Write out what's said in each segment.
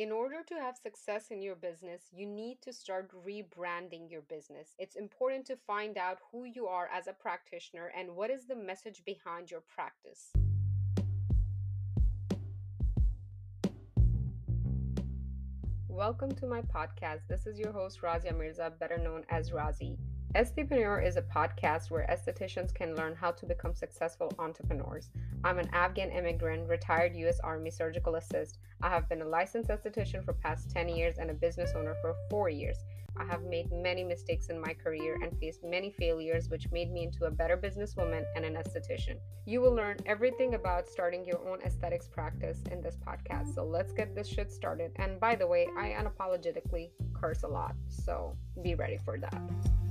In order to have success in your business, you need to start rebranding your business. It's important to find out who you are as a practitioner and what is the message behind your practice. Welcome to my podcast. This is your host, Razia Mirza, better known as Razi. Esthetipreneur is a podcast where estheticians can learn how to become successful entrepreneurs. I'm an Afghan immigrant, retired U.S. Army surgical assist. I have been a licensed esthetician for past 10 years and a business owner for 4 years. I have made many mistakes in my career and faced many failures, which made me into a better businesswoman and an esthetician. You will learn everything about starting your own aesthetics practice in this podcast. So let's get this shit started. And by the way, I unapologetically curse a lot, so be ready for that.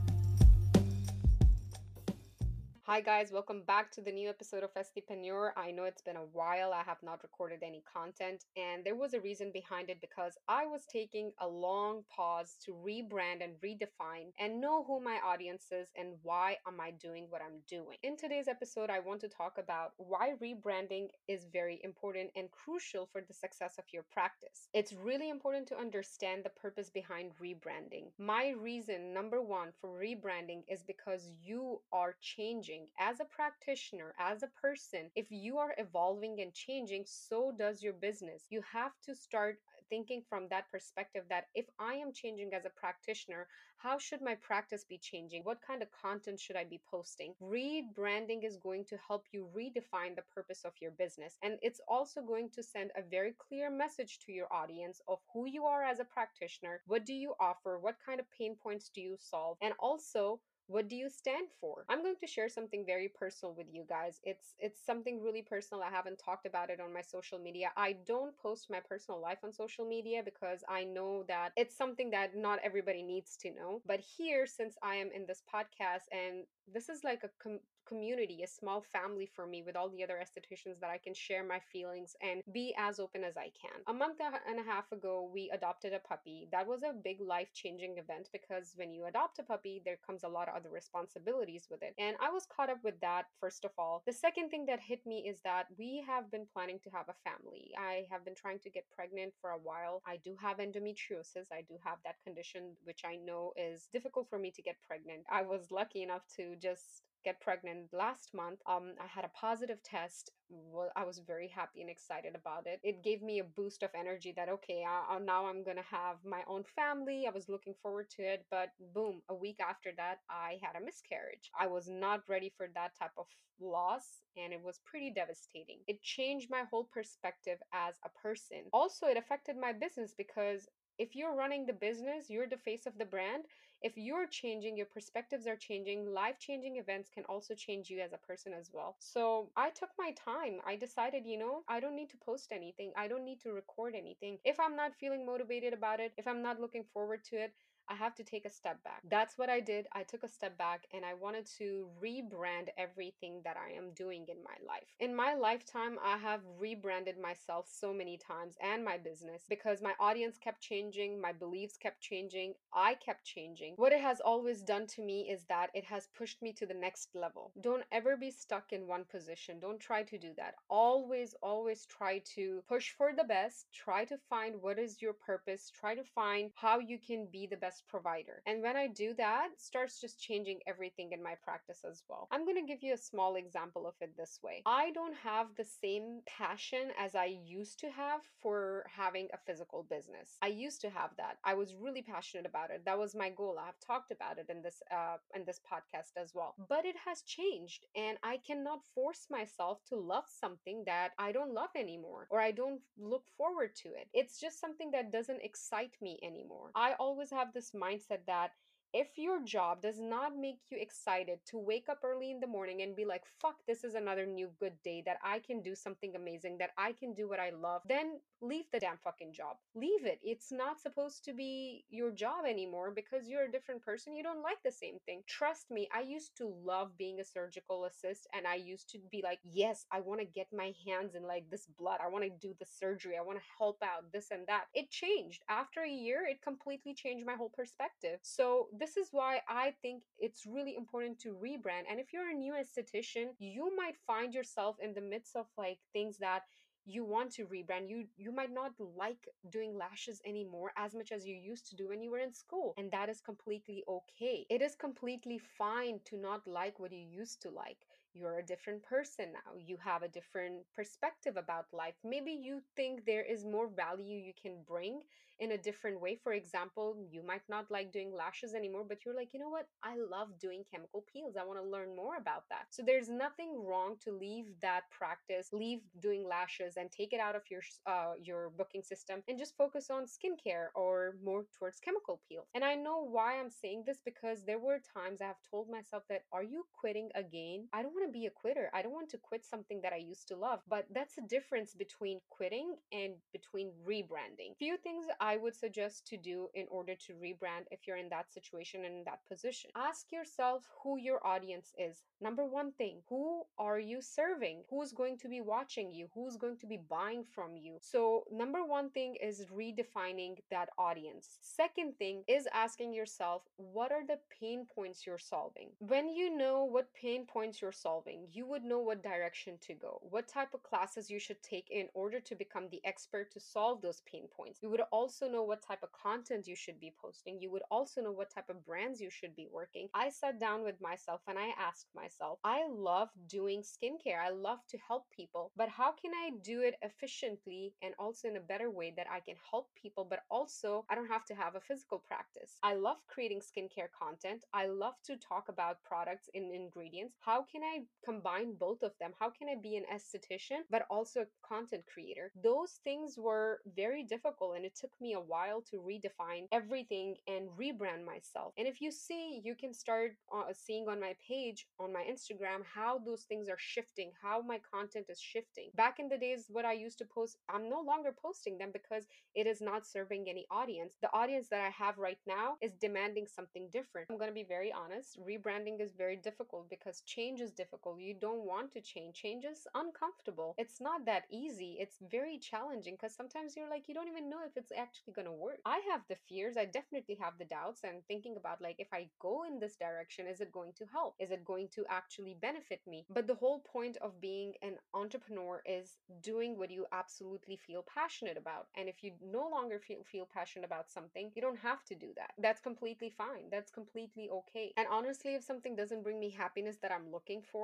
Hi, guys, welcome back to the new episode of Esthetipreneur. I know it's been a while, I have not recorded any content, and there was a reason behind it because I was taking a long pause to rebrand and redefine and know who my audience is and why am I doing what I'm doing. In today's episode, I want to talk about why rebranding is very important and crucial for the success of your practice. It's really important to understand the purpose behind rebranding. My reason, number one, for rebranding is because you are changing changing as a practitioner, as a person, if you are evolving and changing, so does your business. You have to start uh, thinking from that perspective that if I am changing as a practitioner, how should my practice be changing? What kind of content should I be posting? Rebranding is going to help you redefine the purpose of your business. And it's also going to send a very clear message to your audience of who you are as a practitioner, what do you offer, what kind of pain points do you solve, and also what do you stand for? I'm going to share something very personal with you guys. It's it's something really personal. I haven't talked about it on my social media. I don't post my personal life on social media because i know that it's something that not everybody needs to know. But here since i am in this podcast and this is like a com- community, a small family for me with all the other estheticians that I can share my feelings and be as open as I can. A month and a half ago, we adopted a puppy. That was a big life changing event because when you adopt a puppy, there comes a lot of other responsibilities with it. And I was caught up with that, first of all. The second thing that hit me is that we have been planning to have a family. I have been trying to get pregnant for a while. I do have endometriosis. I do have that condition, which I know is difficult for me to get pregnant. I was lucky enough to just get pregnant last month um i had a positive test well i was very happy and excited about it. It gave me a boost of energy that okay I, now i'm gonna have my own family i was looking forward to it but boom a week after that i had a miscarriage. I was not ready for that type of loss and it was pretty devastating. It changed my whole perspective as a person. Also it affected my business because if you're running the business, you're the face of the brand. If you're changing, your perspectives are changing, life changing events can also change you as a person as well. So I took my time. I decided, you know, I don't need to post anything, I don't need to record anything. If I'm not feeling motivated about it, if I'm not looking forward to it, I have to take a step back. That's what I did. I took a step back and I wanted to rebrand everything that I am doing in my life. In my lifetime, I have rebranded myself so many times and my business because my audience kept changing, my beliefs kept changing, I kept changing. What it has always done to me is that it has pushed me to the next level. Don't ever be stuck in one position. Don't try to do that. Always, always try to push for the best. Try to find what is your purpose. Try to find how you can be the best provider. And when I do that, starts just changing everything in my practice as well. I'm going to give you a small example of it this way. I don't have the same passion as I used to have for having a physical business. I used to have that. I was really passionate about it. That was my goal. I've talked about it in this uh in this podcast as well. But it has changed and I cannot force myself to love something that I don't love anymore or I don't look forward to it. It's just something that doesn't excite me anymore. I always have this this mindset that if your job does not make you excited to wake up early in the morning and be like, fuck, this is another new good day that I can do something amazing, that I can do what I love, then leave the damn fucking job. Leave it. It's not supposed to be your job anymore because you're a different person. You don't like the same thing. Trust me, I used to love being a surgical assist and I used to be like, yes, I want to get my hands in like this blood. I want to do the surgery. I want to help out this and that. It changed. After a year, it completely changed my whole perspective. So, this is why I think it's really important to rebrand. And if you're a new esthetician, you might find yourself in the midst of like things that you want to rebrand you you might not like doing lashes anymore as much as you used to do when you were in school and that is completely okay. It is completely fine to not like what you used to like you're a different person now you have a different perspective about life maybe you think there is more value you can bring in a different way. For example, you might not like doing lashes anymore, but you're like, you know what? I love doing chemical peels. I want to learn more about that. So there's nothing wrong to leave that practice, leave doing lashes and take it out of your uh, your booking system and just focus on skincare or more towards chemical peels. And I know why I'm saying this because there were times I have told myself that are you quitting again? I don't want to be a quitter. I don't want to quit something that I used to love. But that's a difference between quitting and between rebranding. Few things I would suggest to do in order to rebrand if you're in that situation and in that position. Ask yourself who your audience is. Number one thing, who are you serving? Who's going to be watching you? Who's going to be buying from you? So, number one thing is redefining that audience. Second thing is asking yourself, what are the pain points you're solving? When you know what pain points you're solving, you would know what direction to go, what type of classes you should take in order to become the expert to solve those pain points. You would also also know what type of content you should be posting. You would also know what type of brands you should be working. I sat down with myself and I asked myself, I love doing skincare. I love to help people, but how can I do it efficiently and also in a better way that I can help people, but also I don't have to have a physical practice? I love creating skincare content. I love to talk about products and ingredients. How can I combine both of them? How can I be an esthetician, but also a content creator? Those things were very difficult and it took me a while to redefine everything and rebrand myself. And if you see, you can start uh, seeing on my page, on my Instagram, how those things are shifting, how my content is shifting. Back in the days, what I used to post, I'm no longer posting them because it is not serving any audience. The audience that I have right now is demanding something different. I'm going to be very honest, rebranding is very difficult because change is difficult. You don't want to change. Change is uncomfortable. It's not that easy. It's very challenging because sometimes you're like, you don't even know if it's actually actually going to work. I have the fears, I definitely have the doubts, and thinking about like, if I go in this direction, is it going to help? Is it going to actually benefit me? But the whole point of being an entrepreneur is doing what you absolutely feel passionate about. And if you no longer feel, feel passionate about something, you don't have to do that. That's completely fine. That's completely okay. And honestly, if something doesn't bring me happiness that I'm looking for,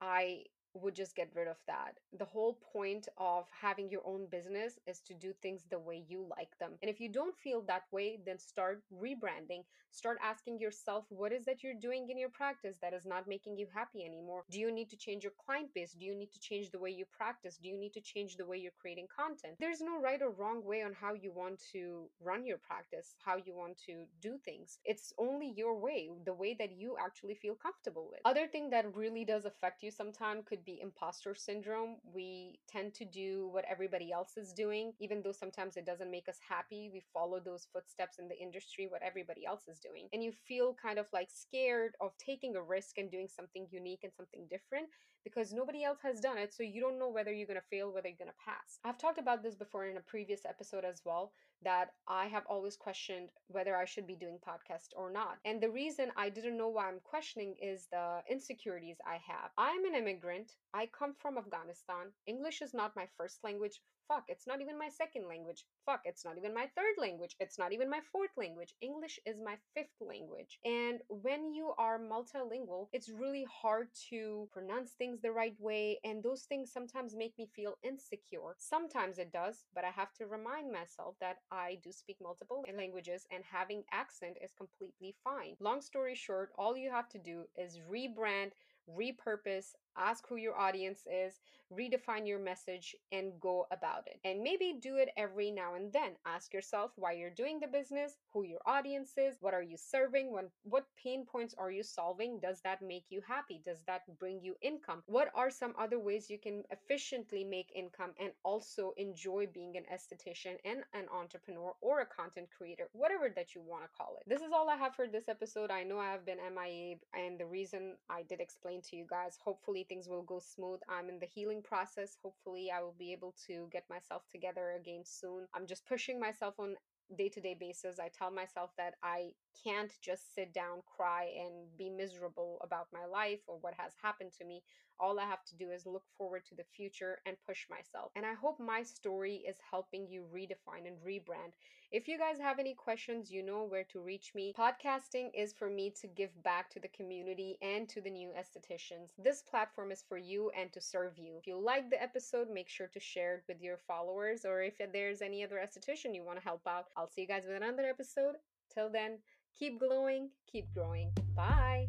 I would just get rid of that. The whole point of having your own business is to do things the way you like them. And if you don't feel that way, then start rebranding. Start asking yourself what is that you're doing in your practice that is not making you happy anymore? Do you need to change your client base? Do you need to change the way you practice? Do you need to change the way you're creating content? There's no right or wrong way on how you want to run your practice, how you want to do things. It's only your way, the way that you actually feel comfortable with. Other thing that really does affect you sometimes could be imposter syndrome. We tend to do what everybody else is doing, even though sometimes it doesn't make us happy. We follow those footsteps in the industry, what everybody else is doing. And you feel kind of like scared of taking a risk and doing something unique and something different because nobody else has done it. So you don't know whether you're going to fail, whether you're going to pass. I've talked about this before in a previous episode as well that I have always questioned whether I should be doing podcast or not. And the reason I didn't know why I'm questioning is the insecurities I have. I'm an immigrant. I come from Afghanistan. English is not my first language. Fuck, it's not even my second language. Fuck, it's not even my third language. It's not even my fourth language. English is my fifth language. And when you are multilingual, it's really hard to pronounce things the right way. And those things sometimes make me feel insecure. Sometimes it does, but I have to remind myself that I do speak multiple languages and having accent is completely fine. Long story short, all you have to do is rebrand repurpose, ask who your audience is, redefine your message, and go about it. And maybe do it every now and then. Ask yourself why you're doing the business, who your audience is, what are you serving, when, what pain points are you solving? Does that make you happy? Does that bring you income? What are some other ways you can efficiently make income and also enjoy being an esthetician and an entrepreneur or a content creator, whatever that you want to call it? This is all I have for this episode. I know I have been MIA, and the reason I did explain to you guys, hopefully things will go smooth. I'm in the healing process. Hopefully, I will be able to get myself together again soon. I'm just pushing myself on day to day basis. I tell myself that I can't just sit down, cry, and be miserable about my life or what has happened to me. All I have to do is look forward to the future and push myself. And I hope my story is helping you redefine and rebrand. If you guys have any questions, you know where to reach me. Podcasting is for me to give back to the community and to the new estheticians. This platform is for you and to serve you. If you like the episode, make sure to share it with your followers, or if there's any other esthetician you want to help out, I'll see you guys with another episode. Till then, keep glowing, keep growing. Bye.